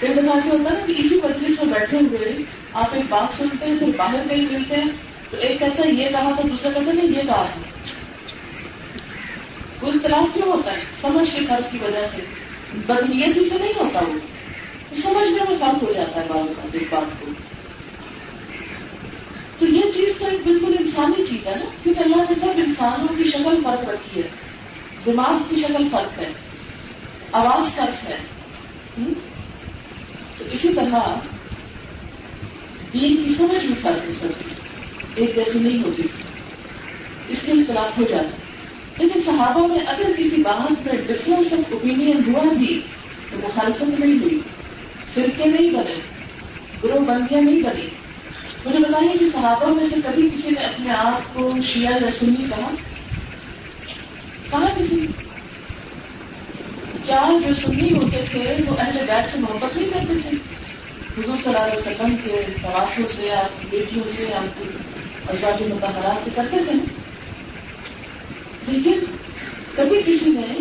کئی دفعہ ایسے ہوتا ہے نا کہ اسی مجلس میں بیٹھے ہوئے آپ ایک بات سنتے ہیں، پھر باہر کہیں ملتے ہیں، تو ایک کہتا ہے، یہ کہا تھا، دوسرا کہتا ہے، نہیں، یہ کہا تھا۔ وہ اختلاف کیوں ہوتا ہے؟ سمجھ کے فرق کی وجہ سے۔ بدنیتی سے نہیں ہوتا وہ۔ سمجھنے میں فرق ہو جاتا ہے بات ایک بات کو۔ تو یہ چیز تو ایک بالکل انسانی چیز ہے نا، کیونکہ اللہ نے سب انسانوں کی شکل فرق رکھی ہے۔ دماغ کی شکل فرق ہے۔ آواز فرق ہے۔ تو اسی طرح دین کی سمجھ بھی فرق ہے سب ایک جیسی نہیں ہوتی، اس لیے اختلاف ہو جاتا لیکن صحابہ میں اگر کسی بات میں ڈفرینس آف اوپین ہوا بھی، تو مخالفت نہیں ہوئی، فرقے نہیں بنے، گروہ بندیاں نہیں بنی۔ مجھے بتائیے کہ صحابہ میں سے کبھی کسی نے اپنے آپ کو شیعہ یا سنی کہا؟ کہا کسی کیا جو سنی ہوتے تھے وہ اہل بیت سے محبت نہیں کرتے تھے۔ حضور صلی اللہ علیہ وسلم کے تواسوں سے آپ کی بیٹیوں سے آپ کی ازواج متحرات سے کرتے تھے۔ لیکن کبھی کسی نے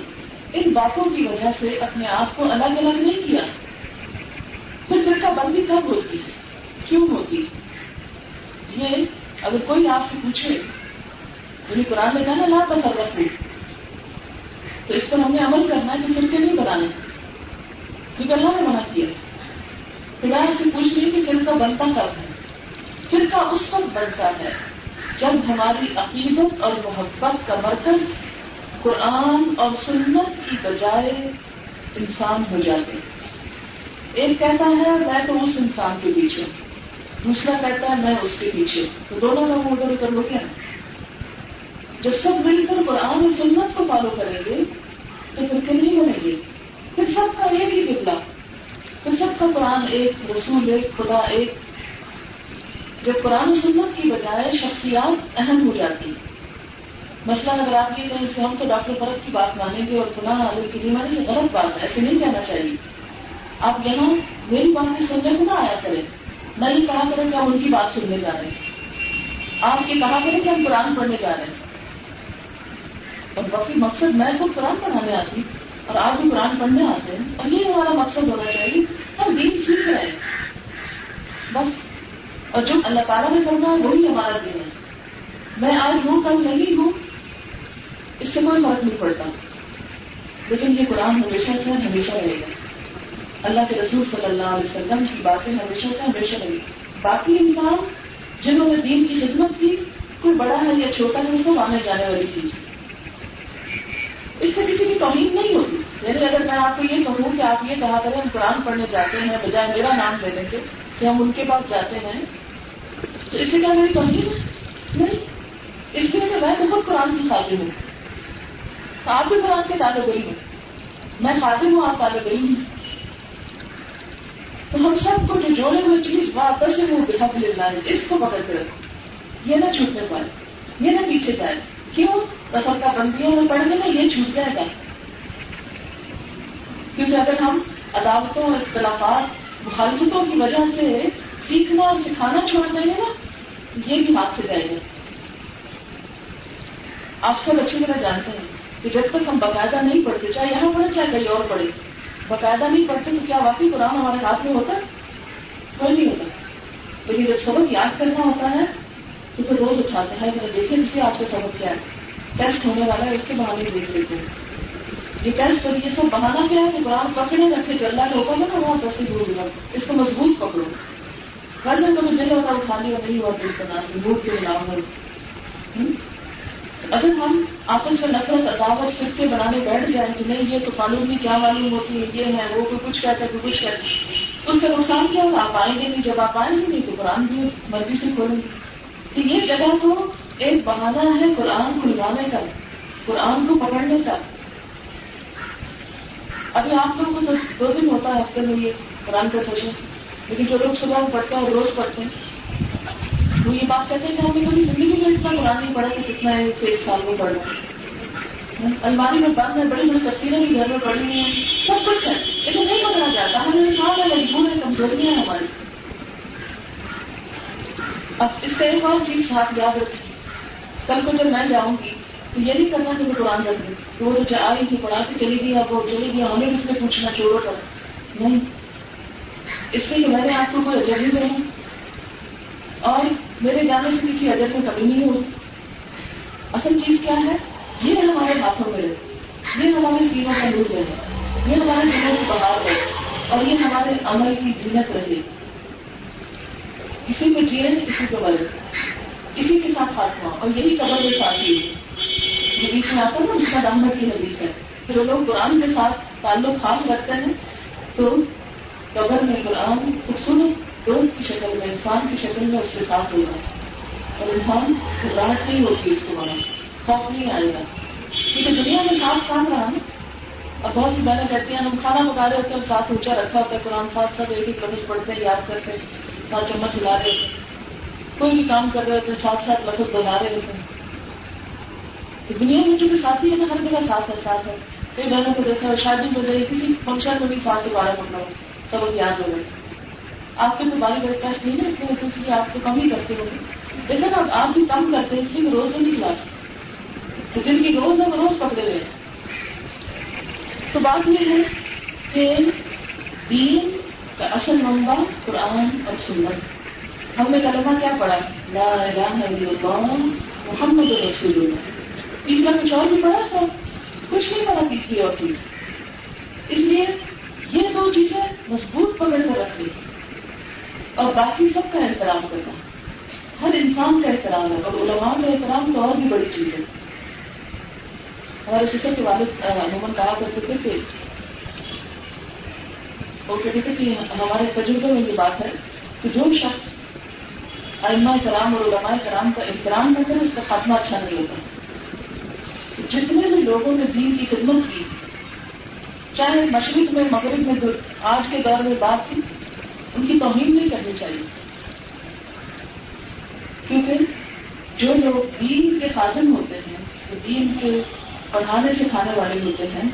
ان باتوں کی وجہ سے اپنے آپ کو الگ الگ نہیں کیا۔ پھر فرقہ بندی کب ہوتی ہے؟ کیوں ہوتی یہ اگر کوئی آپ سے پوچھے یعنی قرآن نے کہا نا تو فرق ہو تو اس پر ہمیں عمل کرنا ہے کہ فرقے نہیں بنانے۔ کیونکہ اللہ نے منع کیا۔ خدا سے پوچھ لی کہ فرقہ بنتا کب ہے؟ فرقہ اس وقت بنتا ہے جب ہماری عقیدت اور محبت کا مرکز قرآن اور سنت کی بجائے انسان ہو جاتے ایک کہتا ہے، میں تو اس انسان کے پیچھے دوسرا کہتا ہے، میں اس کے پیچھے تو دونوں کا ادھر ادھر ہو گیا۔ جب سب مل کر قرآن اور سنت کو فالو کریں گے، تو پھر کہ نہیں بنیں گے؟ پھر سب کا ایک ہی قبلہ۔ پھر سب کا قرآن ایک، رسول ایک، خدا ایک۔ جب قرآن و سنت کی بجائے شخصیات اہم ہو جاتی۔ ہیں مثلاً اگر آپ یہ کہیں کہ ہم تو ڈاکٹر فرق کی بات مانیں گے اور فلاں عالم کی نہیں مانیں گے غلط بات ہے، ایسے نہیں کہنا چاہیے۔ آپ یہاں میری باتیں سننے کو نہ آیا کریں۔ نہ یہ کہا کریں کہ ہم ان کی بات سننے جا رہے ہیں۔ آپ یہ کہا کریں کہ ہم قرآن پڑھنے جا رہے ہیں۔ اور باقی مقصد میں خود قرآن پڑھانے آتی اور آپ بھی قرآن پڑھنے آتے ہیں اور یہ ہمارا مقصد ہونا چاہیے ہم دین سیکھ رہے ہیں۔ بس۔ اور جو اللہ تعالیٰ نے کرنا ہے، وہی ہمارا دین ہے۔ میں آج ہوں کل نہیں ہوں، اس سے کوئی فرق نہیں پڑتا۔ لیکن یہ قرآن ہمیشہ سے ہمیشہ رہے گا۔ اللہ کے رسول صلی اللہ علیہ وسلم کی باتیں ہمیشہ سے، ہمیشہ رہی باقی انسان جنہوں نے دین کی خدمت کی، کوئی بڑا ہے یا چھوٹا ہے، سب آنے جانے والی چیز ہے۔ اس سے کسی کی توہین نہیں ہوتی۔ یعنی اگر میں آپ کو یہ کہوں کہ آپ یہ کہا کریں ہم قرآن پڑھنے جاتے ہیں بجائے میرا نام لینے کے کہ ہم ان کے پاس جاتے ہیں، تو اس سے کیا میری توہین ہے؟ نہیں۔ اس لیے کہ میں تو خود قرآن کی خاطر ہوں۔ آپ بھی قرآن کے طالب علم ہوں میں خاطر ہوں، آپ طالب علم ہوں تو ہم سب کو جو جوڑے ہوئے چیز واپس ہے وہ بحب للہ ہے، اس کو پکڑ کے رکھو۔ یہ نہ چھوٹنے پائے یہ نہ پیچھے جائے۔ کیوں؟ دفعہ کا بندیوں میں پڑھ گے نا یہ چھوٹ جائے گا کیونکہ اگر ہم عدالتوں اور اختلافات، مخالفتوں کی وجہ سے سیکھنا اور سکھانا چھوڑ دیں گے نا، یہ بھی ہاتھ سے جائے گا۔ آپ سب اچھی طرح جانتے ہیں کہ جب تک ہم باقاعدہ نہیں پڑھتے، چاہے یہاں پڑھے چاہے کہیں اور پڑھے باقاعدہ نہیں پڑھتے تو کیا واقعی قرآن ہمارے ہاتھ میں ہوتا؟ کوئی نہیں ہوتا۔ لیکن جب سبق یاد کرنا ہوتا ہے تو پھر روز اٹھاتے ہیں ذرا دیکھیں، اس لیے آپ کا سبق کیا ہے ٹیسٹ ہونے والا ہے، اس کے بہانے دیکھ لیتے ہیں۔ یہ ٹیسٹ اور یہ سب بہانا کیا ہے؟ کہ قرآن پکڑے، رکھے، جو اللہ حکم ہے نا وہاں پیسے دور دور اس کو مضبوط پکڑو۔ ویسے کبھی دل ہوتا اٹھا لیا، نہیں ہوا دل کا ناس بھوک کے علاوہ اگر ہم آپس میں نفرت، عداوت فرقے بنانے بیٹھ جائیں کہ نہیں، یہ تو قانون کی کیا معلوم ہوتی ہے، یہ ہے، وہ کوئی کچھ کہتا ہے کوئی کچھ کہتا ہے۔ اس کا نقصان کیا ہوگا آپ آئیں گے نہیں؟ جب آپ آئیں گے نہیں تو قرآن بھی مرضی سے کھولیں گے۔ تو یہ جگہ تو ایک بہانہ ہے قرآن کو لگانے کا، قرآن کو پکڑنے کا۔ ابھی آپ لوگوں کو دو دن ہوتا ہے ہفتے میں یہ قرآن کا سیشن۔ لیکن جو لوگ صبح پڑھتے ہیں اور روز پڑھتے ہیں، وہ یہ بات کہتے ہیں کہ ہم نے کبھی زندگی میں اتنا قرآن نہیں پڑھا کہ کتنا ہے اسے ایک سال میں پڑھنا الماری میں بند ہے، بڑی بڑی تفصیلیں بھی گھر میں پڑھنی ہیں، سب کچھ ہے، لیکن نہیں پکڑا جاتا۔ ہمیں سال ہے، مجبور ہے کمزوریاں ہیں ہماری۔ اب اس کا ایک اور چیز ساتھ یاد رکھیں۔ کل کو جب میں جاؤں گی تو یہ نہیں کرنا کہ وہ قرآن رکھ دیں وہ جو آ رہی تھی، پڑھا کے چلی گئی، اب وہ چلی گئی، ہمیں اس نے پوچھنا چوروں پر۔ نہیں۔ اس لیے کہ میں نے آپ کو کوئی اجر نہیں دینا اور میرے جانے سے کسی اجر میں کمی نہیں ہوگی اصل چیز کیا ہے؟ یہ ہمارے ہاتھوں میں ہے۔ یہ ہمارے سینوں کا نور ہے۔ یہ ہمارے دلوں کی بہار ہے۔ اور یہ ہمارے عمل کی زینت رہے۔ اسی کو جیے اسی کو بلے اسی کے ساتھ ہاتھ ہوا اور یہی قبر کے ساتھ ہی حدیث میں آتا ہے نا اس کا احمد کی حدیث ہے۔ پھر وہ لوگ قرآن کے ساتھ تعلق خاص رکھتے ہیں۔ تو قبر میں قرآن خوبصورت دوست کی شکل میں، انسان کی شکل میں اس کے ساتھ ہوگا اور انسان گھبراہٹ نہیں ہوتی اس کو بنا خوف نہیں آئے گا۔ کیونکہ دنیا میں ساتھ ساتھ رہا نا اور بہت سی بہنیں کہتی ہیں، ہم کھانا پکا رہے ہوتے ہیں ساتھ اونچا رکھا ہوتا ہے، قرآن ساتھ ساتھ ایک ایک لفظ پڑھتے ہیں یاد کرتے۔ ہیں ساتھ چمچ ہلا رہے ہوتے ہیں۔ کوئی بھی کام کر رہے ہوتے ہیں ساتھ ساتھ لفظ بنا رہے ہوتے ہیں۔ تو دنیا میں جو کہ ساتھی ہے نا، ہر جگہ ساتھ ہے ساتھ ہے۔ کئی بہنوں کو دیکھا شادی ہو گئی کسی فنکشن میں بھی ساتھ سے بارہ پکڑا ہو سبق یاد ہو گئے آپ کے تو باری بڑے ٹیسٹ نہیں رکھتے ہوتے اس لیے آپ تو کم ہی کرتے ہو دیکھا نا، آپ بھی کم کرتے ہیں، اس لیے روز نہیں کلاس۔ تو جن کی روز ہے، وہ روز پکڑے ہوئے تو بات یہ ہے کہ دین کا اصل منبع قرآن اور سنت۔ ہم نے کلمہ کیا پڑھا؟ لا الہ الا اللہ محمد رسول اللہ۔ تیسرا کچھ اور بھی پڑھا سر کچھ نہیں پڑھا تیسری اور چیز۔ اس لیے یہ دو چیزیں مضبوط پکڑ کر رکھنی اور باقی سب کا احترام کرنا۔ ہر انسان کا احترام ہے، اور علماء کا احترام تو اور بھی بڑی چیز ہے۔ ہمارے سسر کے والد عموماً کہا کرتے تھے کہ وہ کہتے تھے کہ ہمارے تجربے میں یہ بات ہے کہ جو شخص علما کرام اور علماء کرام کا احترام کرتے ہیں اس کا خاتمہ اچھا نہیں ہوتا۔ جتنے بھی لوگوں نے دین کی خدمت کی، چاہے مشرق میں، مغرب میں آج کے دور میں بات کی، ان کی توہین نہیں کرنی چاہیے۔ کیونکہ جو لوگ دین کے خادم ہوتے ہیں، جو دین کے پڑھانے سکھانے والے ہوتے ہیں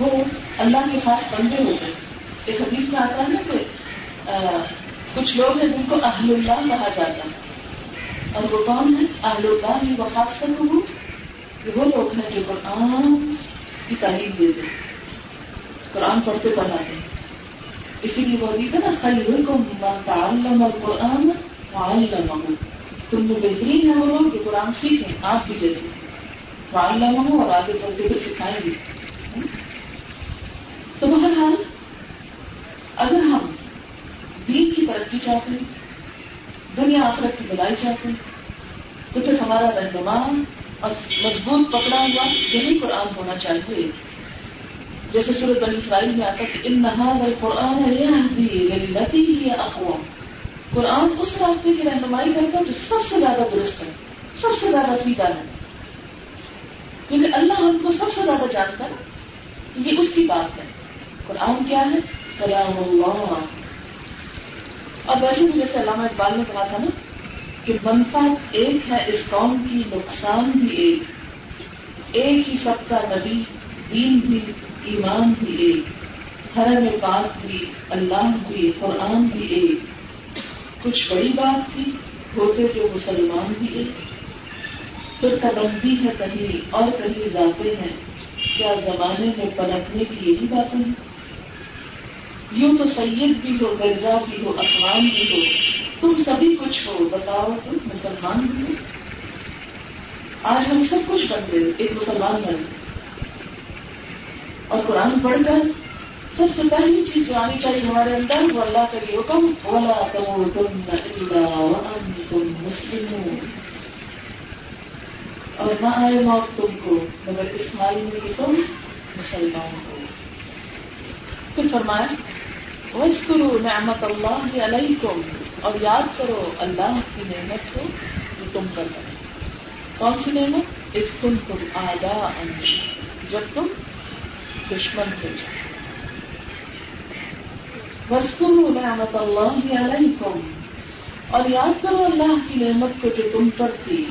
وہ اللہ کے خاص بندے ہوتے ہیں ایک حدیث میں آتا ہے نا کہ کچھ لوگ ہیں جن کو اہل اللہ کہا جاتا ہے۔ اور وہ کون ہے اہل اللہ ہی، وہ خاص سب ہوں وہ لوگ ہیں جو قرآن کی تعلیم دیتے قرآن پڑھتے پڑھاتے ہیں۔ اسی لیے وہ حدیث ہے نا خیر کو تعلم اور قرآن معلم تم میں بہترین ہے وہ لوگ جو قرآن سیکھیں، آپ بھی جیسے۔ ہوں اور آگے چل کے بھی سکھائیں گے۔ تو بہرحال اگر ہم دین کی ترقی چاہتے ہیں، دنیا آخرت کی بلائی چاہتے ہیں، تو پھر ہمارا رہنما اور مضبوط پکڑا ہوا یہی قرآن ہونا چاہیے۔ جیسے سورت بنی اسرائیل میں آتا کہ ان نہاد قرآن لتی ہی اقوام قرآن اس راستے کی رہنمائی کرتا ہے جو سب سے زیادہ درست ہے، سب سے زیادہ سیدھا ہے۔ کیونکہ اللہ ہم کو سب سے زیادہ جانتا ہے یہ اس کی بات ہے۔ قرآن کیا ہے؟ سلام اللہ. اور ویسے بھی جیسے علامہ اقبال نے کہا تھا نا کہ منفع ایک ہے، اس قوم کی، نقصان بھی ایک. ایک ہی سب کا نبی، دین بھی، ایمان بھی ایک. حرم پاک بھی، اللہ بھی، قرآن بھی ایک. کچھ بڑی بات تھی، ہوتے جو مسلمان بھی ایک. پھر بندی ہے کہیں اور کہیں جاتے ہیں. کیا زمانے میں پلٹنے کی یہی باتیں ہیں؟ یوں تو سید بھی ہو، مرزا بھی ہو، اخوان بھی ہو، تم سبھی کچھ ہو، بتاؤ تم مسلمان بھی ہو؟ آج ہم سب کچھ بن گئے، ایک مسلمان بن اور قرآن پڑھ کر سب سے پہلی چیز جو آنی چاہیے ہمارے اندر، وہ اللہ کا یہ حکم اولا تم تم مسلم اور نہ آئے موت تم کو، مگر اسماعیل میں کہ تم مسلمان ہو۔ پھر فرمایا وس کرو نعمت اللہ علیکم اور یاد کرو اللہ کی نعمت کو جو تم پر کرے کون سی نعمت؟ اس تم تم آدا جب تم دشمن تھے۔ وسکرو نعمت اللہ علیکم اور یاد کرو اللہ کی نعمت کو جو تم پر تھی۔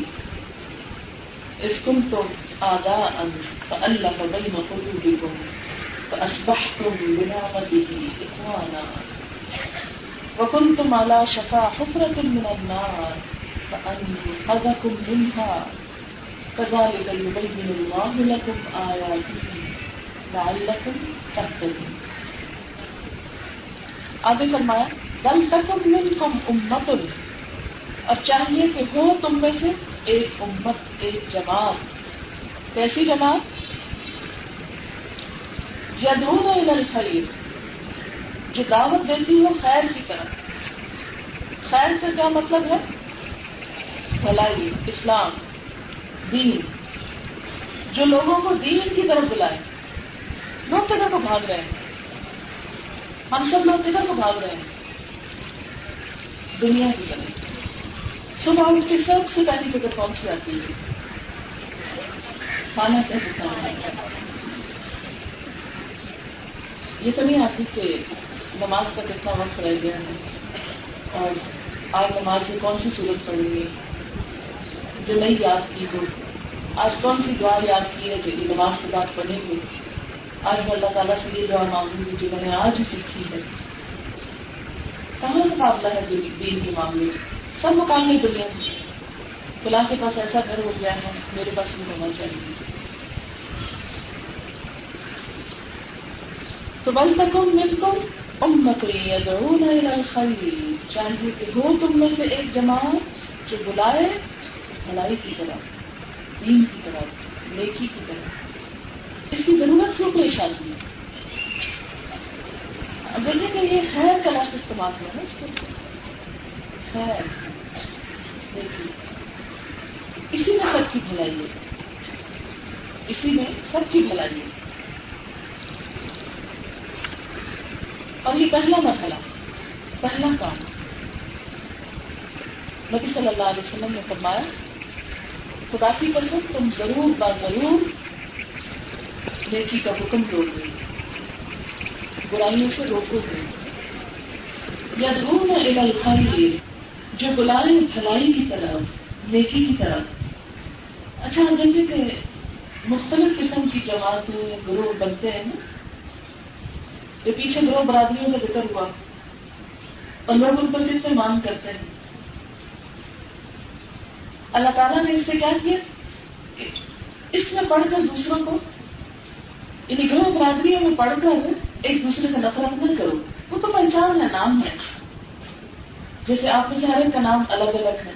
اس کم تم آدا اللہ بین قلوبکم۔ فأصبحتم بنعمته إخوانا. وكنتم على شفا حفرة من النار فأنقذكم منها. كذلك يبين الله لكم آياته لعلكم تهتدون. آگے فرمایا، بل تک کم امت اور چاہیے کہ ہو تم میں سے ایک امت، ایک جماعت. کیسی جماعت؟ یا دونوں الخیر۔ جو دعوت دیتی ہو خیر کی طرف۔ خیر کا کیا مطلب ہے؟ بھلائی، اسلام، دین۔ جو لوگوں کو دین کی طرف بلائے۔ لوگ کدھر کو بھاگ رہے ہیں؟ ہم سب لوگ کدھر کو بھاگ رہے ہیں؟ دنیا کی طرف۔ صبح اٹھ کے سب سے پہلی فکر کون سی آتی ہے؟ کھانا کیا یہ تو نہیں آتی کہ نماز کا کتنا وقت رہ گیا ہے؟ اور آج نماز میں کون سی صورت پڑیں گی جو نہیں یاد کی ہو۔ آج کون سی دعا یاد کی ہے جو نماز کے بعد پڑھیں گے؟ آج میں اللہ تعالیٰ سے یہ دعا مانگوں گی جو میں نے آج ہی سیکھی ہے۔ کہاں مقابلہ ہے دین کے معاملے؟ سب مقابلے دنیا میں فلاں کے پاس ایسا گھر ہو گیا ہے، میرے پاس بھی ہونا چاہیے۔ تو بل تک مل کر امت چاہیے کہ ہو تم میں سے ایک جماعت جو بلائے بھلائی کی طرف دین کی طرف نیکی کی طرف اس کی ضرورت کیوں پیش آتی ہے؟ اب دیکھیں کہ یہ خیر کا لفظ استعمال ہوا نا اس کے خیر۔ دیکھیے اسی میں سب کی بھلائی ہے۔ اسی میں سب کی بھلائی ہے۔ اور یہ پہلا مرحلہ، پہلا کام۔ نبی صلی اللہ علیہ وسلم نے فرمایا، خدا کی قسم، تم ضرور با ضرور نیکی کا حکم روک گئی برائیوں سے روکو گے یا دھوم الخیر، جو بلائے بھلائی کی طرف، نیکی کی طرف۔ اچھا دیکھیں کہ مختلف قسم کی جماعتیں، گروہ بنتے ہیں نا۔ یہ پیچھے گروہ برادریوں کا ذکر ہوا اور لوگ ان پر کتنے مان کرتے ہیں؟ اللہ تعالیٰ نے اس سے کیا کیا؟ اس میں پڑھ کر دوسروں کو یعنی گروہ برادریوں میں پڑھ کر ایک دوسرے سے نفرت نہ کرو۔ وہ تو پہچان ہے، نام ہے۔ جیسے آپ میں سے ہر ایک کا نام الگ الگ ہے۔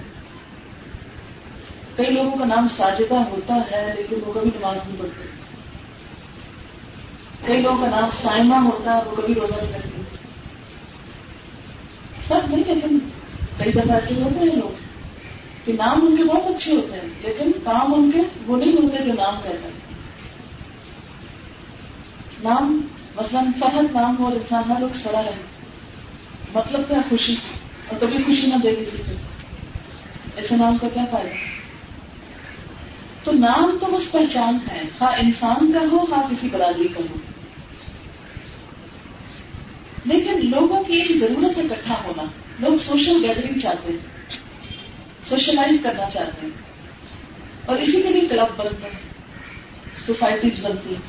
کئی لوگوں کا نام ساجدہ ہوتا ہے، لیکن وہ کبھی نماز نہیں پڑھتے۔ کئی لوگوں کا نام سائما ہوتا ہے، وہ کبھی روزہ نہیں کرتے سب نہیں، لیکن کئی دفعہ ایسے ہوتے ہیں لوگ کہ نام ان کے بہت اچھے ہوتے ہیں، لیکن کام ان کے وہ نہیں ہوتے جو نام کہتے ہیں۔ نام، مثلاً فہد نام ہو، اور انسان ہر لوگ سڑا رہے۔ مطلب تو ہے خوشی، اور کبھی خوشی نہ دے کسی کو ایسے نام کا کیا فائدہ؟ تو نام تو بس پہچان ہے، خواہ انسان کا ہو، خواہ کسی برادری کا ہو۔ لیکن لوگوں کی ایک ضرورت ہے اکٹھا ہونا، لوگ سوشل گیدرنگ چاہتے ہیں سوشلائز کرنا چاہتے ہیں، اور اسی کے لیے کلب بنتے ہیں سوسائٹیز بنتی ہیں۔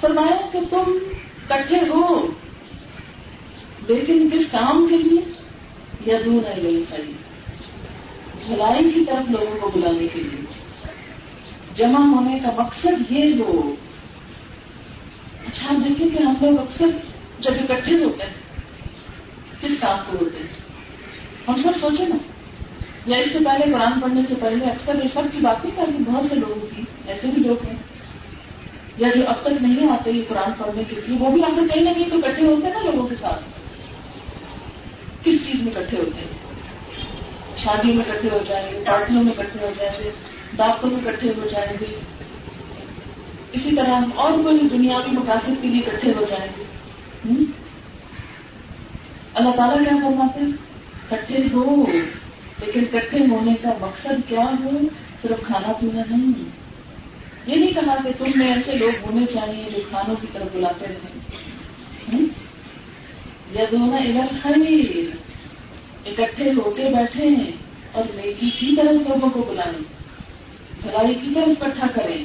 فرمایا کہ تم کٹھے ہو، لیکن کس کام کے لیے؟ یا دور ہے گئی خرید بھلائی کی طرف لوگوں کو بلانے کے لیے۔ جمع ہونے کا مقصد یہ ہو۔ اچھا دیکھیں کہ ہم لوگ اکثر جب اکٹھے ہوتے ہیں کس کام کو ہوتے ہیں؟ ہم سب سوچیں نا۔ یا اس سے پہلے قرآن پڑھنے سے پہلے اکثر یہ سب کی بات نہیں کرتی بہت سے لوگوں کی، ایسے بھی لوگ ہیں۔ یا جو اب تک نہیں آتے یہ قرآن پڑھنے کے لیے، وہ بھی آخر کہیں نہ کہیں تو اکٹھے ہوتے ہیں نا لوگوں کے ساتھ۔ کس چیز میں اکٹھے ہوتے ہیں؟ شادیوں میں اکٹھے ہو جائیں گے پارٹیوں میں اکٹھے ہو جائیں گے دعوتوں میں اکٹھے ہو جائیں۔ گے اسی طرح ہم اور کوئی دنیاوی مقاصد کے لیے اکٹھے ہو جائیں۔ گے اللہ تعالیٰ کیا فرماتے ہیں؟ کٹھے ہو، لیکن کٹھے ہونے کا مقصد کیا ہو؟ صرف کھانا پینا نہیں۔ یہ نہیں کہا کہ تم میں ایسے لوگ ہونے چاہیے جو کھانوں کی طرف بلاتے رہیں۔ یا دونوں ادھر خرید اکٹھے ہو کے بیٹھے ہیں اور نیکی کی طرف لوگوں کو بلائیں۔ بھلائی کی طرف اکٹھا کریں۔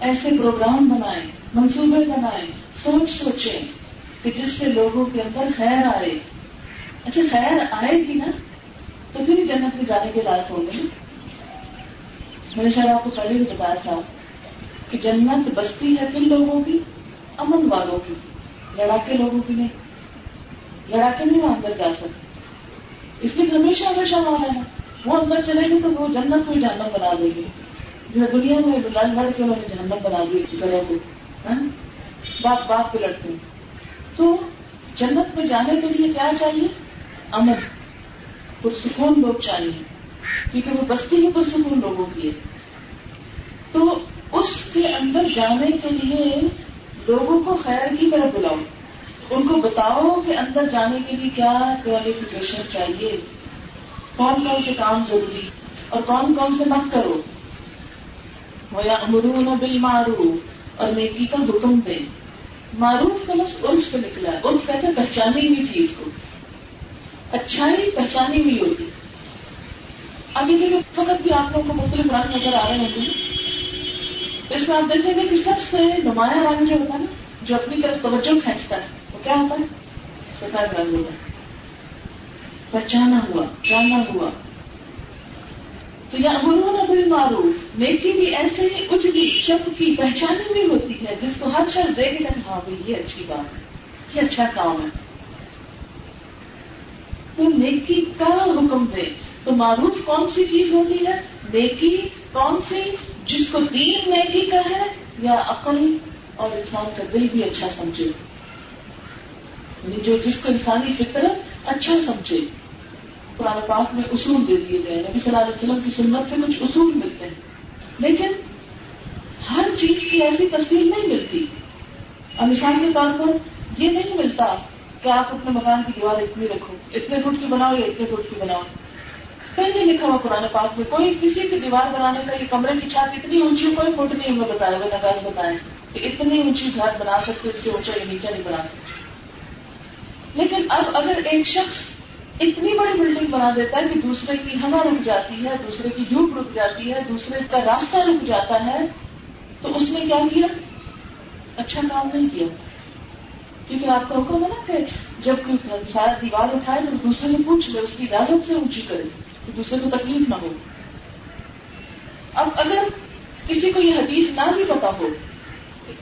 ایسے پروگرام بنائیں، منصوبے بنائیں، سوچ سوچیں۔ کہ جس سے لوگوں کے اندر خیر آئے۔ اچھا خیر آئے گی نا، تو پھر جنت میں جانے کے لائق ہوں گے میں نے شاید آپ کو پہلے بھی بتایا تھا کہ جنت بستی ہے کن لوگوں کی؟ امن والوں کی، لڑاکے لوگوں کی نہیں۔ لڑا کے نہیں وہ اندر جا سکتے۔ اس لیے ہمیشہ ہمیشہ والا ہے۔ وہ اندر چلے گی تو وہ جنت کو جہنم بنا دے گی جیسے دنیا میں لڑ لڑ کے انہوں نے جہنم بنا دی کرو کو ہاں؟ باپ باپ پہ لڑتے ہیں تو جنت میں جانے کے لیے کیا چاہیے؟ امن، پرسکون لوگ چاہیے، کیونکہ وہ بستی ہی پرسکون لوگوں کی ہے۔ تو اس کے اندر جانے کے لیے لوگوں کو خیر کی طرف بلاؤ۔ ان کو بتاؤ کہ اندر جانے کے لیے کیا کوالیفکیشن چاہیے۔ کون کون سے کام ضروری اور کون کون سے مت کرو۔ یا امرون بل معروف اور نیکی کا حکم دے معروف کا لفظ عرف سے نکلا ہے۔ عرف کہتے ہیں پہچانی ہوئی چیز کو۔ اچھائی پہچانی ہوئی ہوتی۔ ابھی دیکھیے وقت بھی آپ لوگوں کو مختلف رنگ نظر آ رہے ہوں گے۔ اس میں آپ دیکھیں گے کہ سب سے نمایاں رنگ جو ہوتا ہے نا، جو اپنی طرف توجہ کھینچتا ہے، وہ کیا ہوتا ہے؟ سفید رنگ ہوتا ہے۔ پہچانا ہوا، جانا ہوا۔ تو یا امرون ابل معروف نیکی بھی ایسے ہی اجلی چپ کی پہچانی بھی ہوتی ہے، جس کو ہر شخص دے گا ہاں بھائی، یہ اچھی بات ہے، یہ اچھا کام ہے۔ تو نیکی کا حکم دے۔ تو معروف کون سی چیز ہوتی ہے؟ نیکی کون سی جس کو دین نیکی کا ہے یا عقل اور انسان کا دل بھی اچھا سمجھے۔ یعنی جو جس کو انسانی فطرت اچھا سمجھے۔ قرآن پاک میں اصول دے دیے گئے نبی صلی اللہ علیہ وسلم کی سنت سے کچھ اصول ملتے ہیں۔ لیکن ہر چیز کی ایسی تفصیل نہیں ملتی۔ اور مثال کے طور پر یہ نہیں ملتا کہ آپ اپنے مکان کی دیوار اتنی رکھو، اتنے فٹ کی بناؤ یا اتنے فٹ کی بناؤ۔ کہیں نہیں لکھا ہوا قرآن پاک میں کوئی کسی کی دیوار بنانے کا یہ کمرے کی چھات اتنی اونچی کوئی فٹ نہیں ہمیں بتایا ہوئے نگاز بتائے کہ اتنی اونچی گھر بنا سکتے، اس سے اونچا یا نیچا نہیں بنا سکتے۔ لیکن اب اگر ایک شخص اتنی بڑی بلڈنگ بنا دیتا ہے کہ دوسرے کی ہوا رک جاتی ہے، دوسرے کی دھوپ رک جاتی ہے، دوسرے کا راستہ رک جاتا ہے۔ تو اس نے کیا کیا؟ اچھا کام نہیں کیا۔ کیونکہ آپ کا حکم ہے نا کہ جب کوئی سارا دیوار اٹھائے تو دوسرے سے پوچھ لے، اس کی اجازت سے اونچی کرے کہ دوسرے کو تکلیف نہ ہو۔ اب اگر کسی کو یہ حدیث نہ بھی پتا ہو،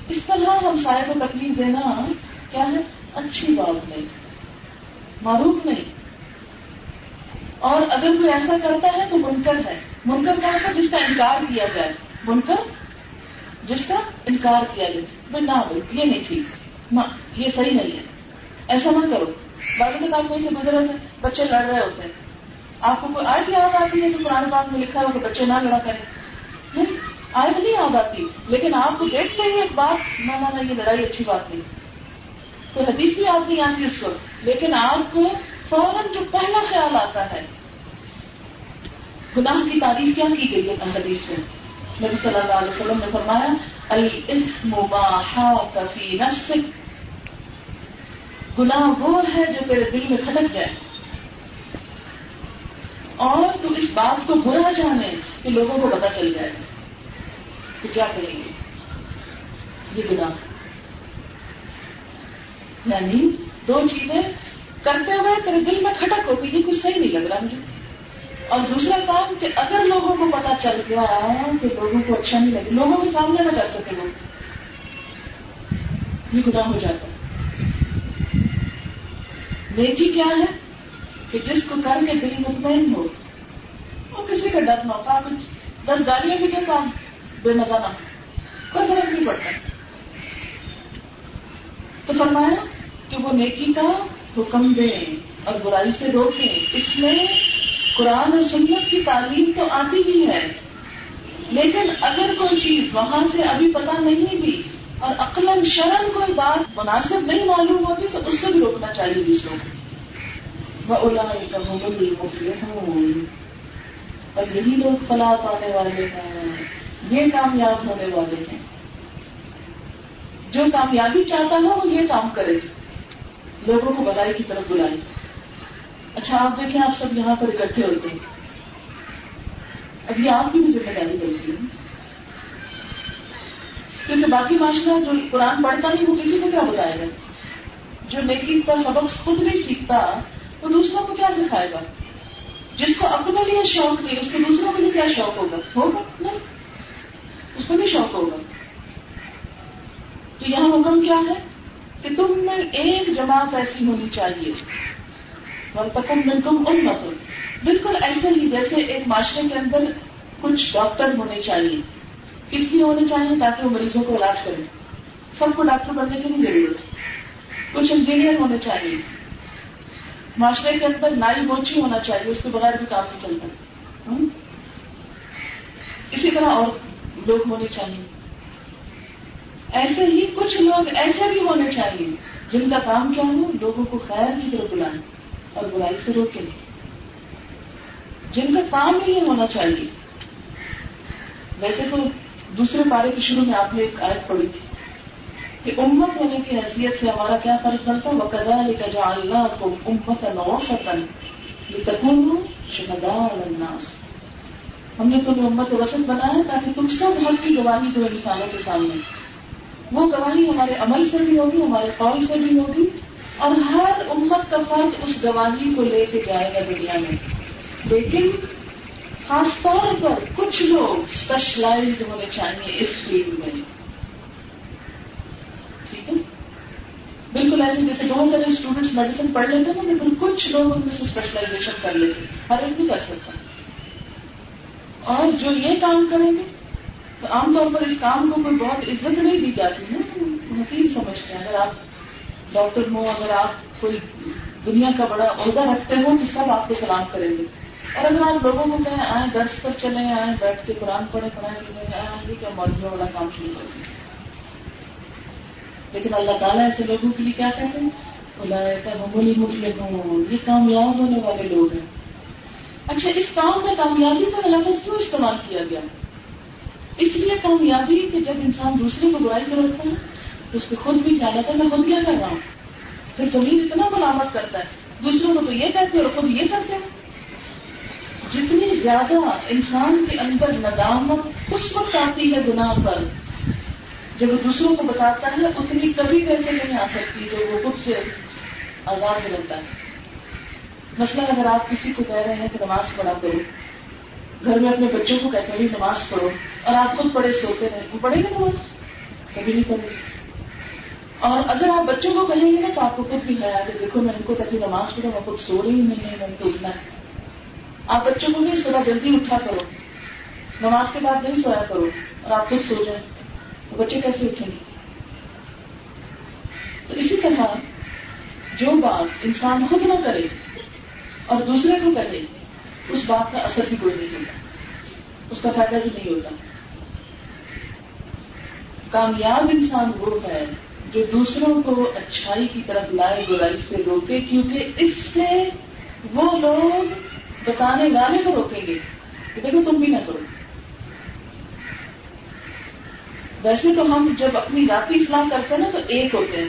اس طرح ہم سارے کو تکلیف دینا کیا ہے؟ اچھی بات نہیں، معروف نہیں۔ اور اگر کوئی ایسا کرتا ہے تو منکر ہے۔ منکر کون سا جس کا انکار کیا جائے۔ منکر؟ جس کا انکار کیا جائے۔ بھائی نہ بھائی، یہ نہیں ٹھیک۔ یہ صحیح نہیں ہے۔ ایسا نہ کرو۔ بعض میں آپ کہیں سے گزرے ہوتے بچے لڑ رہے ہوتے ہیں۔ آپ کو کوئی آئے یاد آتی ہے تو پرانے بات میں لکھا ہو کہ بچے نہ لڑا کریں؟ آئے نہیں یاد آتی۔ لیکن آپ کو دیکھتے ہی ایک بات، نہ مانا یہ لڑائی اچھی بات نہیں۔ تو حدیث بھی آپ نہیں آتی اس وقت۔ لیکن آپ کو فوراً جو پہلا خیال آتا ہے گناہ کی تعریف کیا کی گئی ہے حدیث میں؟ نبی صلی اللہ علیہ وسلم نے فرمایا کفی گناہ وہ ہے جو تیرے دل میں کھٹک جائے۔ اور تو اس بات کو برا جانے کہ لوگوں کو پتا چل جائے۔ تو کیا کریں گے؟ یہ گناہ۔ یعنی دو چیزیں کرتے ہوئے تیرے دل میں کھٹک ہو کہ یہ کچھ صحیح نہیں لگ رہا مجھے۔ اور دوسرا کام کہ اگر لوگوں کو پتا چل گیا کہ لوگوں کو اچھا نہیں لگے لوگوں کے سامنے نہ کر سکے لوگ۔ یہ گناہ ہو جاتا نیکی کیا ہے؟ کہ جس کو کر کے دل مطمئن ہو، وہ کسی کا ڈر نہ ہوتا کچھ دس گاڑیاں بھی کیا کام بے مزہ نہ۔ کوئی فرق نہیں پڑتا۔ تو فرمایا کہ وہ نیکی کا حکم دیں اور برائی سے روکیں، اس میں قرآن اور سنت کی تعلیم تو آتی ہی ہے۔ لیکن اگر کوئی چیز وہاں سے ابھی پتا نہیں بھی اور عقل شرم کوئی بات مناسب نہیں معلوم ہوتی تو اس سے بھی روکنا چاہیے دوسروں کو وہ اور یہی لوگ فلاح پانے والے ہیں۔ یہ کامیاب ہونے والے ہیں۔ جو کامیابی چاہتا ہے وہ یہ کام کرے۔ لوگوں کو بلائی کی طرف بلائی اچھا آپ دیکھیں، آپ سب یہاں پر اکٹھے ہوتے ہیں۔ ابھی آپ کی بھی ذمہ داری بنتی ہے کیونکہ باقی معاشرہ جو قرآن پڑھتا نہیں، وہ کسی کو کیا بتائے گا؟ جو نیکی کا سبق خود نہیں سیکھتا، وہ دوسروں کو کیا سکھائے گا؟ جس کو اپنے لیے شوق نہیں، اس کو دوسروں کے لیے کیا شوق ہوگا؟ ہوگا؟ نہیں۔ اس کو بھی شوق ہوگا۔ تو یہاں حکم کیا ہے؟ کہ تم میں ایک جماعت ایسی ہونی چاہیے پسند میں تم ان مت بالکل ایسے ہی جیسے ایک معاشرے کے اندر کچھ ڈاکٹر ہونے چاہیے۔ کس لیے ہونے چاہیے تاکہ وہ مریضوں کو علاج کریں؟ سب کو ڈاکٹر بننے کی نہیں ضرورت۔ کچھ انجینئر ہونے چاہیے۔ معاشرے کے اندر نائی موچی ہونا چاہیے، اس کے بغیر بھی کام نہیں چلتا۔ اسی طرح اور لوگ ہونے چاہیے۔ ایسے ہی کچھ لوگ ایسے بھی ہونے چاہیے۔ جن کا کام کیا ہو؟ لوگوں کو خیر کی طرف بلائیں۔ اور برائی سے روکیں جن کا کام ہی یہ ہونا چاہیے۔ ویسے تو دوسرے پارے کے شروع میں آپ نے ایک آیت پڑھی تھی کہ امت ہونے کی حیثیت سے ہمارا کیا فرض بنتا ہے؟ وقدا علی کا جا اللہ کو امت نو سطن یہ تکون شہدا الناس۔ ہم نے تمہیں امت وسط بنایا تاکہ تم سب حق کی گواہی دو انسانوں کے سامنے۔ وہ گواہی ہمارے عمل سے بھی ہوگی، ہمارے قول سے بھی ہوگی اور ہر امت کا فرد اس گواہی کو لے کے جائے گا دنیا میں۔ لیکن خاص طور پر کچھ لوگ اسپیشلائزڈ ہونے چاہیے اس فیلڈ میں۔ ٹھیک ہے؟ بالکل ایسے جیسے بہت سارے اسٹوڈینٹس میڈیسن پڑھ لیتے ہیں نا، لیکن کچھ لوگ ان میں سے اسپیشلائزیشن کر لیتے ہر ایک نہیں کر سکتا۔ اور جو یہ کام کریں گے تو عام طور پر اس کام کو کوئی بہت عزت نہیں دی جاتی ہے حقیق سمجھتے ہیں۔ اگر آپ ڈاکٹر ہو اگر آپ کوئی دنیا کا بڑا عہدہ رکھتے ہو تو سب آپ کو سلام کریں گے۔ اور اگر آپ لوگوں کو کہیں، آئیں درس پر چلیں، آئیں بیٹھ کے قرآن پڑھیں پڑھائیں آئیں گے کیا مرضیوں والا کام شروع کر دیں لیکن اللہ تعالیٰ ایسے لوگوں کے لیے کیا کہتے ہیں؟ بولی مفلے ہوں یہ کامیاب ہونے والے لوگ ہیں۔ اچھا اس کام میں کامیابی کا لفظ کیوں استعمال کیا گیا؟ اس لیے کامیابی کہ جب انسان دوسرے کو برائی سے روکتا ہے اس کو خود بھی خیال آتا ہے، میں خود کیا کر رہا ہوں؟ پھر زمین اتنا ملامت کرتا ہے، دوسروں کو تو یہ کہتے ہیں اور خود یہ کرتے ہیں۔ جتنی زیادہ انسان کے اندر ندامت اس وقت آتی ہے گناہ پر، جب وہ دوسروں کو بتاتا ہے، اتنی کبھی پیسے نہیں آ سکتی جو وہ خود سے آزاد ملتا ہے۔ مثلا اگر آپ کسی کو کہہ رہے ہیں کہ نماز پڑھا کرو، گھر میں اپنے بچوں کو کہتے ہیں نماز پڑھو۔ اور آپ خود پڑھے، سوتے رہے۔ وہ پڑھے گا نماز؟ کبھی نہیں پڑھے اور اگر آپ بچوں کو کہیں گے نا تو آپ کو خود بھی ہے کہ دیکھو میں ان کو کہتی ہوں پڑھو، میں خود سو رہی نہیں ہے میں تو اٹھنا ہے۔ آپ بچوں کو نہیں صبح جلدی اٹھا کرو۔ نماز کے بعد نہیں سویا کرو اور آپ خود سو جائیں۔ تو بچے کیسے اٹھیں گے؟ تو اسی طرح جو بات انسان خود نہ کرے اور دوسرے کو کہے، اس بات کا اثر بھی کوئی نہیں ہوتا۔ اس کا فائدہ بھی نہیں ہوتا۔ کامیاب انسان وہ ہے جو دوسروں کو اچھائی کی طرف لائے برائی سے روکے، کیونکہ اس سے وہ لوگ بتانے والے کو روکیں گے کہ دیکھو تم بھی نہ کرو۔ ویسے تو ہم جب اپنی ذاتی اصلاح کرتے ہیں نا تو ایک ہوتے ہیں۔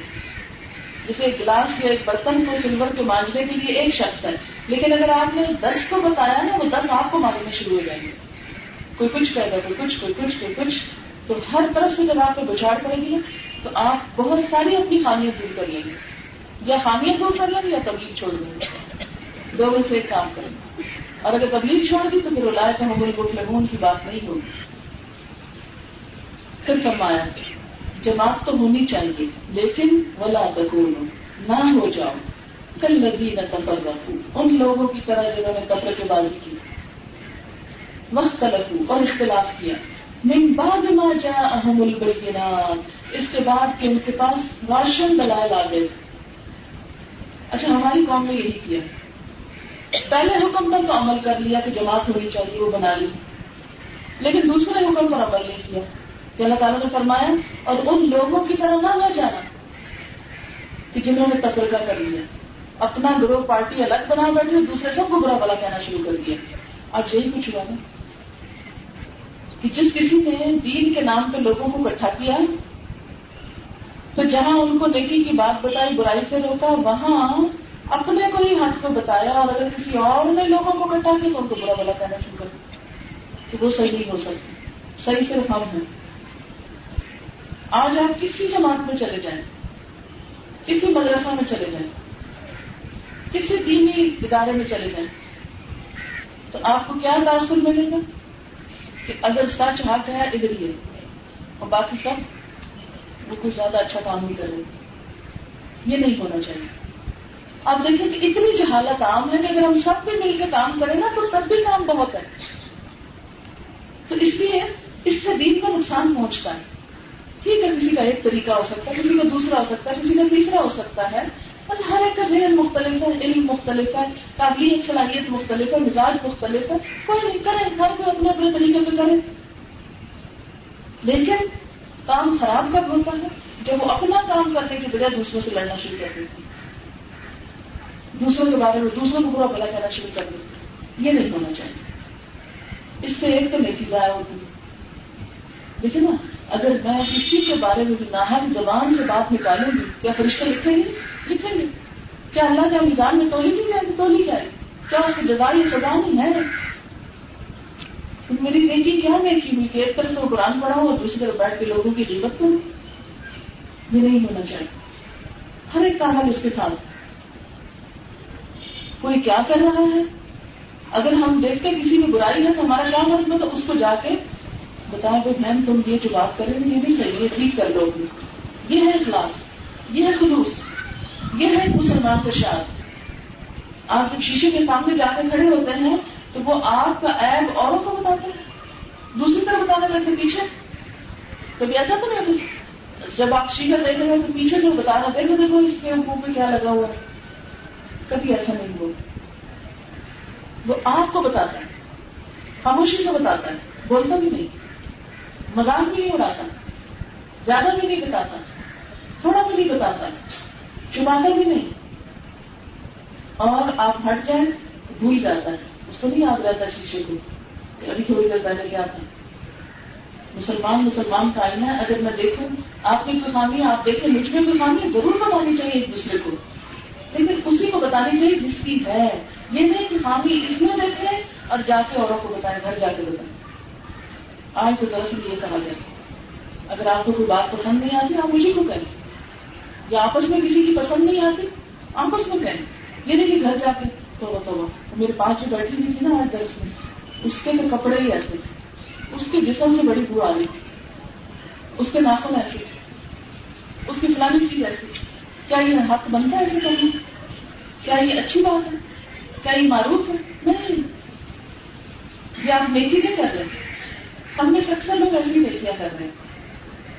جیسے ایک گلاس یا ایک برتن کو سلور کے مانجنے کے لیے ایک شخص ہے۔ لیکن اگر آپ نے دس کو بتایا نا، وہ دس آپ کو مانگنے شروع ہو جائیں گے۔ کوئی کچھ کہے گا، کوئی کچھ کوئی کچھ کوئی کچھ۔ تو ہر طرف سے جب آپ کو بچاڑ پڑے گی تو آپ بہت ساری اپنی خامیت دور کر لیں گے۔ یا خامیت دور کر لیں گے یا تبلیغ چھوڑ دیں گے۔ دو میں سے ایک کام کریں۔ گے اور اگر تبلیغ چھوڑ دی تو پھر لائے کا مغل کو کی بات نہیں ہوگی۔ پھر فرمایا جماعت تو ہونی چاہیے، لیکن ولا تکون نہ ہو جاؤ۔ کل لگی نہ تفر رکھو ان لوگوں کی طرح جنہوں نے تفر کے بازی کی۔ وقت تلفو اور اختلاف کیا۔ من بعد ما جا اہم البینات اس کے بعد کہ ان کے پاس راشن دلائل آ گئے تھے۔ اچھا ہماری قوم نے یہی کیا۔ پہلے حکم پر تو عمل کر لیا کہ جماعت ہونی چاہیے، وہ بنا لی۔ لیکن دوسرے حکم پر عمل نہیں کیا۔ کہ اللہ تعالیٰ نے فرمایا، اور ان لوگوں کی طرح نہ ہو جانا کہ جنہوں نے تفرقہ کر لیا۔ اپنا گروہ پارٹی الگ بنا بیٹھے، دوسرے سب کو برا بلا کہنا شروع کر دیا۔ آج یہی کچھ ہوا نا۔ کہ جس کسی نے دین کے نام پہ لوگوں کو اکٹھا کیا تو جہاں ان کو نیکی کی بات بتائی، برائی سے روکا، وہاں اپنے کو ہی ہاتھ کو بتایا اور اگر کسی اور نے لوگوں کو اکٹھا کیا تو ان کو برا بلا کہنا شروع کر دیا۔ تو وہ صحیح نہیں ہو سکتی صحیح صرف ہم ہیں۔ آج آپ کسی جماعت میں چلے جائیں۔ کسی مدرسہ میں چلے جائیں۔ کسی دینی ادارے میں چلے جائیں۔ تو آپ کو کیا تاثر ملے گا؟ کہ اگر سچ حق ہے، ادھر ہی اور باقی سب؟ وہ کوئی زیادہ اچھا کام نہیں کر رہے یہ نہیں ہونا چاہیے۔ آپ دیکھیں کہ اتنی جہالت عام ہے کہ اگر ہم سب بھی مل کے کام کریں نا تو تب بھی کام بہت ہے۔ تو اس لیے اس سے دین کا نقصان پہنچتا ہے۔ ٹھیک ہے، کسی کا ایک طریقہ ہو سکتا ہے، کسی کا دوسرا ہو سکتا ہے، کسی کا تیسرا ہو سکتا ہے اور ہر ایک کا ذہن مختلف ہے، علم مختلف ہے قابلیت صلاحیت مختلف ہے، مزاج مختلف ہے۔ کوئی نہیں کرے ہر کوئی اپنے اپنے طریقے پہ کرے لیکن کام خراب کب ہوتا ہے؟ جب وہ اپنا کام کرنے کی بجائے دوسروں سے لڑنا شروع کر دیتی دوسروں کے بارے میں دوسروں کو برا بلا کرنا شروع کر دیتی یہ نہیں ہونا چاہیے۔ اس سے ایک تو نیکی ضائع ہوتی ہے۔ دیکھیں نا، اگر میں کسی کے بارے میں ناحک زبان سے بات نکالوں گی کیا فرشتہ لکھیں گے لکھیں گے۔ کیا اللہ کے میزان میں تولی نہیں جائے گی تولی جائے گی کیا اس کی جزائی سزا نہیں ہے؟ میری نیکی کیا نیکی ہوئی کہ ایک طرف وہ قرآن پڑھا ہوں اور دوسری طرف بیٹھ کے لوگوں کی قیمت کروں یہ نہیں ہونا چاہیے۔ ہر ایک کام اس کے ساتھ۔ کوئی کیا کر رہا ہے؟ اگر ہم دیکھتے کسی میں برائی ہے تو ہمارا کام مطلب ہے؟ تو اس کو جا کے بتاؤ کہ بہن تم یہ جو بات کریں گے، یہ بھی صحیح ہے، ٹھیک کر لو۔ یہ ہے اخلاص، یہ ہے خلوص، یہ ہے مسلمان کا شاد آپ جب شیشے کے سامنے جا کے کھڑے ہوتے ہیں تو وہ آپ کا ایب اوروں کو بتاتے ہیں دوسری طرف بتانے لگتے پیچھے۔ کبھی ایسا تو نہیں جب آپ شیشہ دیکھ رہے ہیں تو پیچھے سے بتانا دیکھو دیکھو اس کے منہ پہ کیا لگا ہوا ہے۔ کبھی ایسا نہیں ہوا۔ وہ آپ کو بتاتا ہے۔ خاموشی سے بتاتا ہے۔ بولتا بھی نہیں۔ مزاق بھی نہیں اڑاتا۔ زیادہ بھی نہیں بتاتا۔ تھوڑا بھی نہیں بتاتا۔ چھپاتا بھی نہیں۔ اور آپ ہٹ جائیں، بھول جاتا ہے۔ اس کو نہیں یاد رہتا شیشے کو کہ ابھی تھوڑی دیر پہلے کیا تھا؟ مسلمان مسلمان کا آئینہ ہے، اگر میں دیکھوں، آپ کی کوئی خامی آپ دیکھیں، مجھ میں کوئی خامی ضرور بتانی چاہیے ایک دوسرے کو۔ لیکن اسی کو بتانی چاہیے جس کی ہے۔ یہ نہیں کہ خامی اس میں دیکھیں اور جا کے اوروں کو بتائیں، گھر جا کے بتائیں۔ آج تو دراصل یہ کہا جائے اگر آپ کو کوئی بات پسند نہیں آتی، آپ مجھے کو کہیں؟ یا آپس میں کسی کی پسند نہیں آتی، آپس میں کہیں؟ یہ نہیں کہ گھر جا کے۔ تو تو میرے پاس جو بیٹھی ہوئی تھی نا آج درس میں، اس کے تو کپڑے ہی ایسے تھے۔ اس کے جسم سے بڑی بو آ رہی تھی۔ اس کے ناخن ایسے تھے۔ اس کی فلانی چیز ایسی کیا یہ حق بنتا ہے ایسے کرنا کیا یہ اچھی بات ہے؟ کیا یہ معروف ہے؟ نہیں۔ یہ آپ نیکی نہیں کر رہے ہم میں سے اکثر لوگ ایسی نیکیاں کر رہے ہیں۔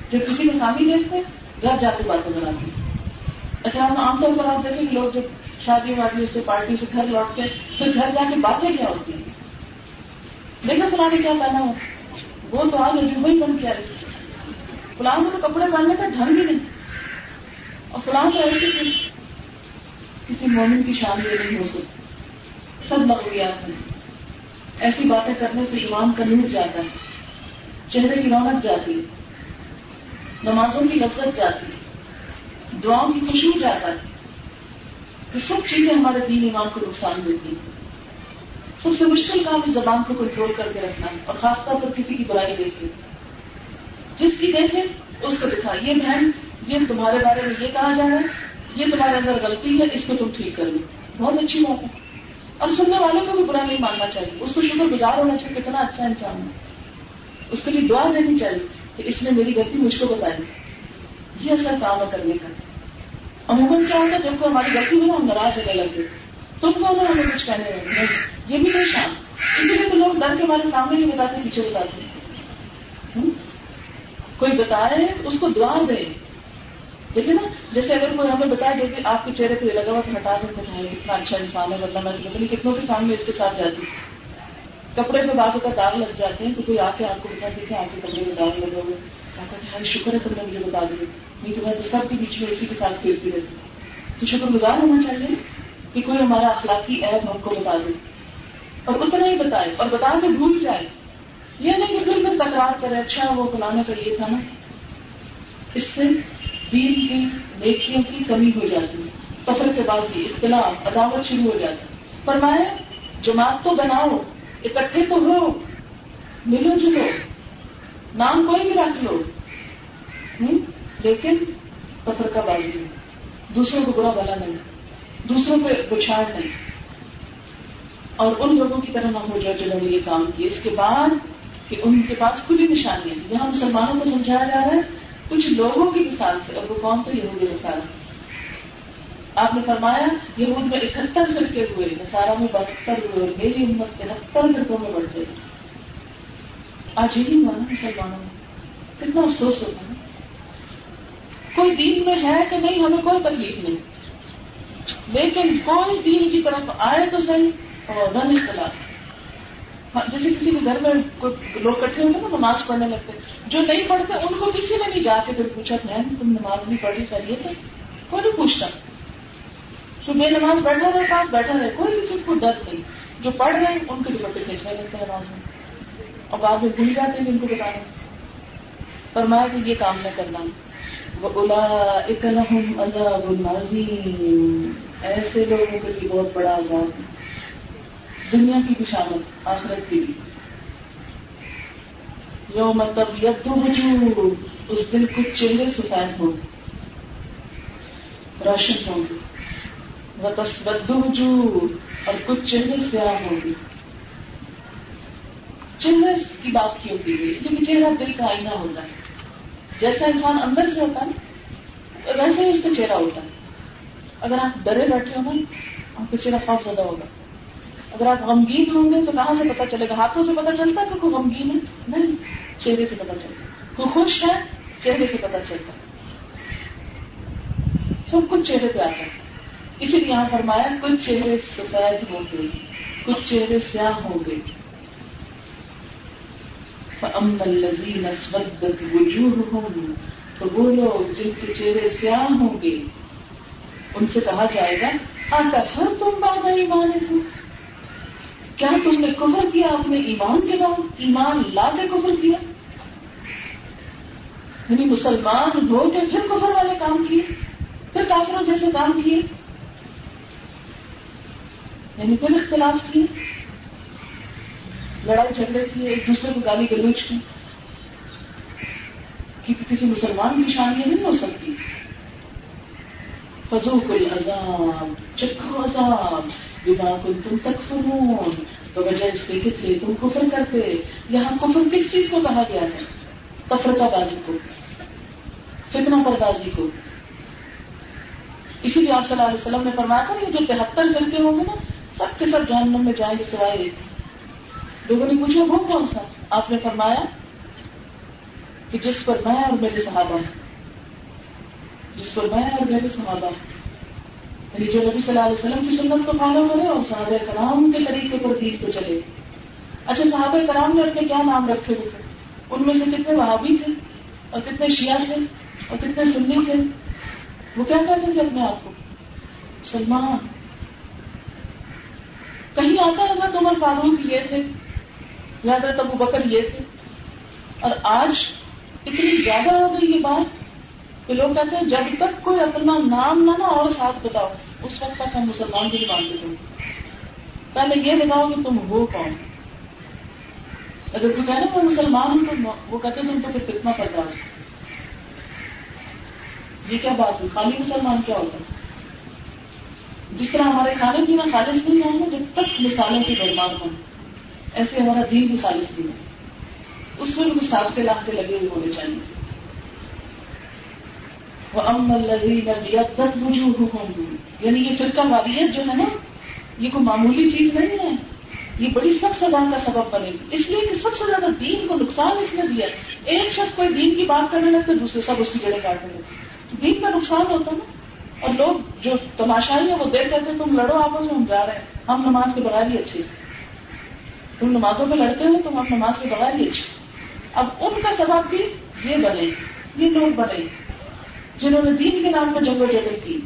جب کسی میں خامی دیکھتے، گھر جا کے باتیں بناتے۔ اچھا ہم عام طور پر آپ دیکھیں لوگ جب شادی وادی سے پارٹی سے گھر لوٹ کے، پھر گھر جا کے باتیں کیا ہوتی ہیں؟ دیکھو فلاں نے کیا پہنا ہو وہ تو آج وہی بند کیا فلاں کو تو کپڑے پہننے کا ڈھنگ بھی نہیں۔ اور فلاں تو ایسی تھی کسی مومن کی شان یہ نہیں ہو سکتی۔ سب مغویات ہیں۔ ایسی باتیں کرنے سے ایمان کا نور جاتا ہے۔ چہرے کی رونق جاتی ہے۔ نمازوں کی لذت جاتی ہے۔ دعاؤں کی خوشبو جاتا ہے۔ تو سب چیزیں ہمارے دین ایمان کو نقصان دیتی ہیں۔ سب سے مشکل کام اس زبان کو کنٹرول کر کے رکھنا ہے اور خاص طور پر کسی کی برائی دیکھ کے جس کی دیکھے اس کو دکھا یہ بہن، یہ تمہارے بارے میں یہ کہا جا رہا ہے، یہ تمہارے اندر غلطی ہے، اس کو تم ٹھیک کر لو۔ بہت اچھی بات ہے۔ اور سننے والوں کو بھی برا نہیں ماننا چاہیے۔ اس کو شکر گزار ہونا چاہیے، کتنا اچھا انسان ہے۔ اس کے لیے دعا دینی چاہیے کہ اس نے میری غلطی مجھ کو بتائی۔ یہ اصل کام ہے کرنے کا۔ عموماً کیا ہوتا ہے؟ جب کو ہماری غلطی ہوئی ہم ناراض ہونے لگتے تم کون ہمیں کچھ کہنے لگے یہ بھی نہیں شان اسی لیے تو لوگ ڈر کے ہمارے سامنے نہیں بتاتے، پیچھے بتاتے کوئی بتا رہے ہیں اس کو دعا دے۔ دیکھیے نا، جیسے اگر کوئی ہمیں بتا دے کہ آپ کے چہرے کو یہ لگا ہوا تو ہٹا دیں کچھ اتنا اچھا انسان ہے، ورنہ میں پتہ نہیں کتنوں کے سامنے اس کے ساتھ جاتی۔ کپڑے پہ بازو کا داغ لگ جاتے ہیں، تو کوئی آ کے آپ کو بتا دے کہ آپ کے کپڑے میں داغ لگے ہوئے۔ ہر ہاں، شکر ہے تم نے مجھے بتا دیا نہیں تو میں تو سب کے بیچ میں اسی کے ساتھ پھیرتی رہتی۔ تو شکر گزار ہونا چاہیے کہ کوئی ہمارا اخلاقی عیب ہم کو بتا دے۔ اور اتنا ہی بتائے اور بتا کے بھول جائے۔ یہ نہیں کہ پھر میں تکرار کرے اچھا وہ بلانے کا یہ تھا نا۔ اس سے دین کی، نیکیوں کی کمی ہو جاتی۔ ہے تفر کے بعد بھی اختلاف، عداوت شروع ہو جاتی۔ فرمائے جماعت تو بناؤ، اکٹھے تو ہو، ملو جلو۔ نام کوئی بھی رکھ لو لیکن تفر کا بازی دوسروں کو برا بلا نہیں۔ دوسروں پہ بچھاڑ نہیں۔ اور ان لوگوں کی طرح نہ ہو جائے جنہوں نے یہ کام کیا اس کے بعد کہ ان کے پاس کھلی نشانیاں یہاں مسلمانوں کو سمجھایا جا رہا ہے۔ کچھ لوگوں کی مثال سے، اور وہ کون تو یہ مثال آپ نے فرمایا یہ میں اکہتر فرقے ہوئے نسارا میں بہتر ہوئے اور میری امت تہتر فرقوں میں بڑھ جائے آج یہی ہوا نا مسلمانوں میں کتنا افسوس ہوتا ہے۔ کوئی دین میں ہے کہ نہیں، ہمیں کوئی تکلیف نہیں۔ لیکن کوئی دین کی طرف آئے تو صحیح اور نہ اختلاف۔ ہاں، جیسے کسی کے گھر میں لوگ کٹھے ہوتے نا، نماز پڑھنے لگتے جو نہیں پڑھتے، ان کو کسی نے نہیں جا کے پھر پوچھا بہن تم نماز نہیں پڑھی کریے تو کوئی نہیں پوچھتا۔ تو بے نماز بیٹھا رہتا بیٹھا رہے، کوئی کسی کو درد نہیں۔ جو پڑھ رہے ہیں، ان کے دوپٹے کھینچنے لگتے ہیں نماز میں۔ اور بعد میں بھول جاتے ہیں جن کو بتانا فرمایا کہ یہ کام نہ کرنا۔ وہ اکلحم عذاب النازیم ایسے لوگوں کے لیے بہت بڑا عذاب ہے۔ دنیا کی بھی آخرت کی بھی جو مطلب وجود اس دن کچھ چہرے سفید ہوں۔ روشن ہوں۔ گے وہ تصبد وجود اور کچھ چہرے سیاہ ہوں۔ گے چہرے کی بات کی ہوتی ہے، اس لیے چہرہ دل کا آئینہ ہوتا ہے۔ جیسا انسان اندر سے ہوتا ہے ویسے ہی اس کا چہرہ ہوتا ہے۔ اگر آپ ڈرے بیٹھے ہو نا آپ کا چہرہ خوف زیادہ ہوگا۔ اگر آپ غمگین ہوں گے، تو کہاں سے پتا چلے گا؟ ہاتھوں سے پتا چلتا ہے کہ کوئی غمگین ہے؟ نہیں، چہرے سے پتا چلتا کوئی خوش ہے، چہرے سے پتا چلتا سب کچھ چہرے پہ آتا ہے۔ اسی لیے یہاں فرمایا، کچھ چہرے سفید ہوں گے، کچھ چہرے سیاہ ہوں گے۔ امن لذیذ وجوہ ہوں تو وہ لوگ جن کے چہرے سیاہ ہوں گے، ان سے کہا جائے گا آتا پھر تم بات ایمان ہو کیا تم نے کفر کیا اپنے ایمان کے بعد؟ ایمان لا کے کفر کیا؟ یعنی مسلمان ہو کے پھر کفر والے کام کیے؟ پھر کافروں جیسے کام کیے؟ یعنی پھر اختلاف کیے؟ لڑائی جھگڑے کیے ایک دوسرے کو گالی گلوچ کی۔ کیونکہ کسی مسلمان کی شان یہ نہیں ہو سکتی۔ فضو کوئی عذاب چکھو عذاب۔ بنا کن تم تک فرون وجہ اس کے تھے، تم کفر کرتے۔ یہاں کفر کس چیز کو کہا گیا ہے؟ تفرقہ بازی کو، فتنہ پردازی کو۔ اسی لیے آپ صلی اللہ علیہ وسلم نے فرمایا تھا یہ جو تہتر فرقے ہوں گے نا، سب کے سب جہنم میں جائیں گے سوائے ایک۔ لوگوں نے پوچھا، وہ کون سا؟ آپ نے فرمایا کہ جس پر میں اور میرے صحابہ ہیں۔ جس پر میں اور میرے صحابہ یعنی جو نبی صلی اللہ علیہ وسلم کی سنت کو فالو کرے اور صحابہ کرام کے طریقے پر دین کو چلے۔ اچھا صحابہ کرام نے اپنے کیا نام رکھے ہوئے؟ تھے ان میں سے کتنے وہابی تھے؟ اور کتنے شیعہ تھے؟ اور کتنے سنی تھے؟ وہ کیا کہتے تھے اپنے آپ کو؟ سلمان۔ کہیں آتا حضرت عمر فاروق یہ تھے۔ یا حضرت ابو بکر یہ تھے اور آج اتنی زیادہ ہو گئی یہ بات کہ لوگ کہتے ہیں، جب تک کوئی اپنا نام نہ نا اور ساتھ بتاؤ، اس وقت تک ہم مسلمان بھی نہیں مانتے تم پہلے یہ بتاؤ کہ تم وہ کون۔ اگر کوئی کہنا میں مسلمان ہوں، تو وہ کہتے تم تو پھر کتنا پتا یہ کیا بات ہے؟ خالی مسلمان کیا ہوتا ہے؟ جس طرح ہمارے کھانے پینا خالص نہیں ہوں گے، جب تک مثالوں کی برباد ہوں۔ ایسے ہمارا دین بھی خالص نہیں ہے۔ اس میں بھی کچھ ساتھ کے لاکھ لگے ہوئے ہونے چاہیے۔ یعنی یہ فرقہ واریت جو ہے نا، یہ کوئی معمولی چیز نہیں ہے۔ یہ بڑی سخت سزا کا سبب بنے۔ گی اس لیے کہ سب سے زیادہ دین کو نقصان اس نے دیا ایک شخص کوئی دین کی بات کرنے لگتے دوسرے سب اس کی جڑیں کاٹنے لگتے دین کا نقصان ہوتا نا۔ اور لوگ جو تماشائی ہیں، وہ دیکھ کہتے تم لڑو آپس میں، ہم جا رہے ہیں۔ ہم نماز کے بغیر ہی اچھے تم نمازوں میں لڑتے ہو تو ہم نماز کے بغیر ہی اب ان کا سبب بھی یہ بنے، یہ لوگ بنے، جنہوں نے دین کے نام پر جنگ و جگہ کی۔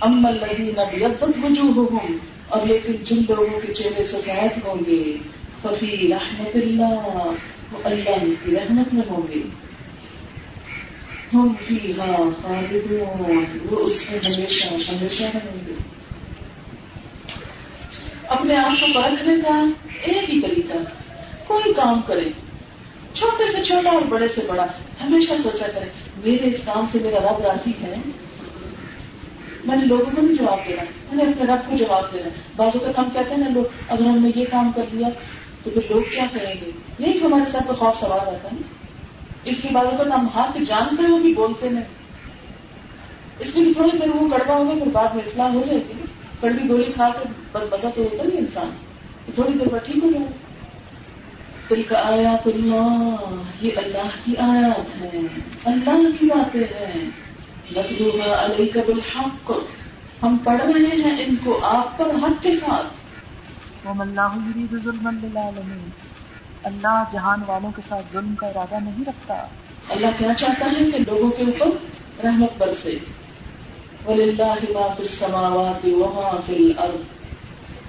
ام الذین ابیضت وجوہہم، اور لیکن جن لوگوں کے چہرے سفید ہوں گے، ففی رحمت اللہ، وہ اللہ کی رحمت میں ہوں گے۔ ہم فیہا خالدون، وہ اس میں ہمیشہ ہمیشہ رہیں گے۔ اپنے آپ کو پرکھنے کا ایک ہی طریقہ کوئی کام کرے۔ چھوٹے سے چھوٹا اور بڑے سے بڑا، ہمیشہ سوچا کرے، میرے اس کام سے میرا رب راضی ہے؟ میں نے لوگوں کو نہیں جواب دینا، میں نے اپنے رب کو جواب دینا۔ بازو کا کام کہتے ہیں نا، لوگ، اگر ہم نے یہ کام کر لیا تو پھر لوگ کیا کریں گے؟ نہیں کہ ہمارے ساتھ خوف سوال آتا ہے اس کی بازو کا ہم ہاتھ جانتے ہوئے بھی بولتے ہیں۔ اس لیے تھوڑی دیر وہ کڑوا ہوگا، پھر بعد میں اسلام ہو جائے گی۔ کڑوی گولی کھا کر مزہ تو ہوتا نہیں انسان تھوڑی دیر بعد ٹھیک ہو جائے۔ دل کا آیات اللہ یہ اللہ کی آیات ہے اللہ کی باتیں ہیں۔ علیہ کا بالحق۔ ہم پڑھ رہے ہیں ان کو آپ پر حق کے ساتھ۔ اللہ ظلما للعالمین اللہ جہان والوں کے ساتھ ظلم کا ارادہ نہیں رکھتا۔ اللہ کیا چاہتا ہے کہ لوگوں کے اوپر رحمت برسے۔ وَلِلَّهِ مَا فِي السَّمَاوَاتِ وَمَا فِي الْأَرْضِ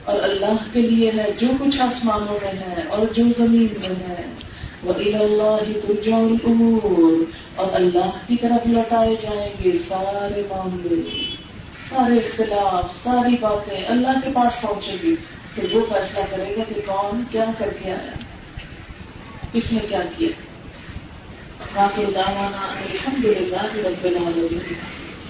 اور اللہ کے لیے ہے جو کچھ آسمانوں میں ہے اور جو زمین میں ہے۔ وہ اللہ ترجع الامور اور اللہ کی طرف لوٹائے جائیں گے سارے معاملے۔ سارے اختلاف، ساری باتیں اللہ کے پاس پہنچے گی۔ پھر وہ فیصلہ کرے گا کہ کون کیا کر کے آیا۔ کس نے کیا کیا؟ باقی دعوانا الحمد للہ رب العالمین۔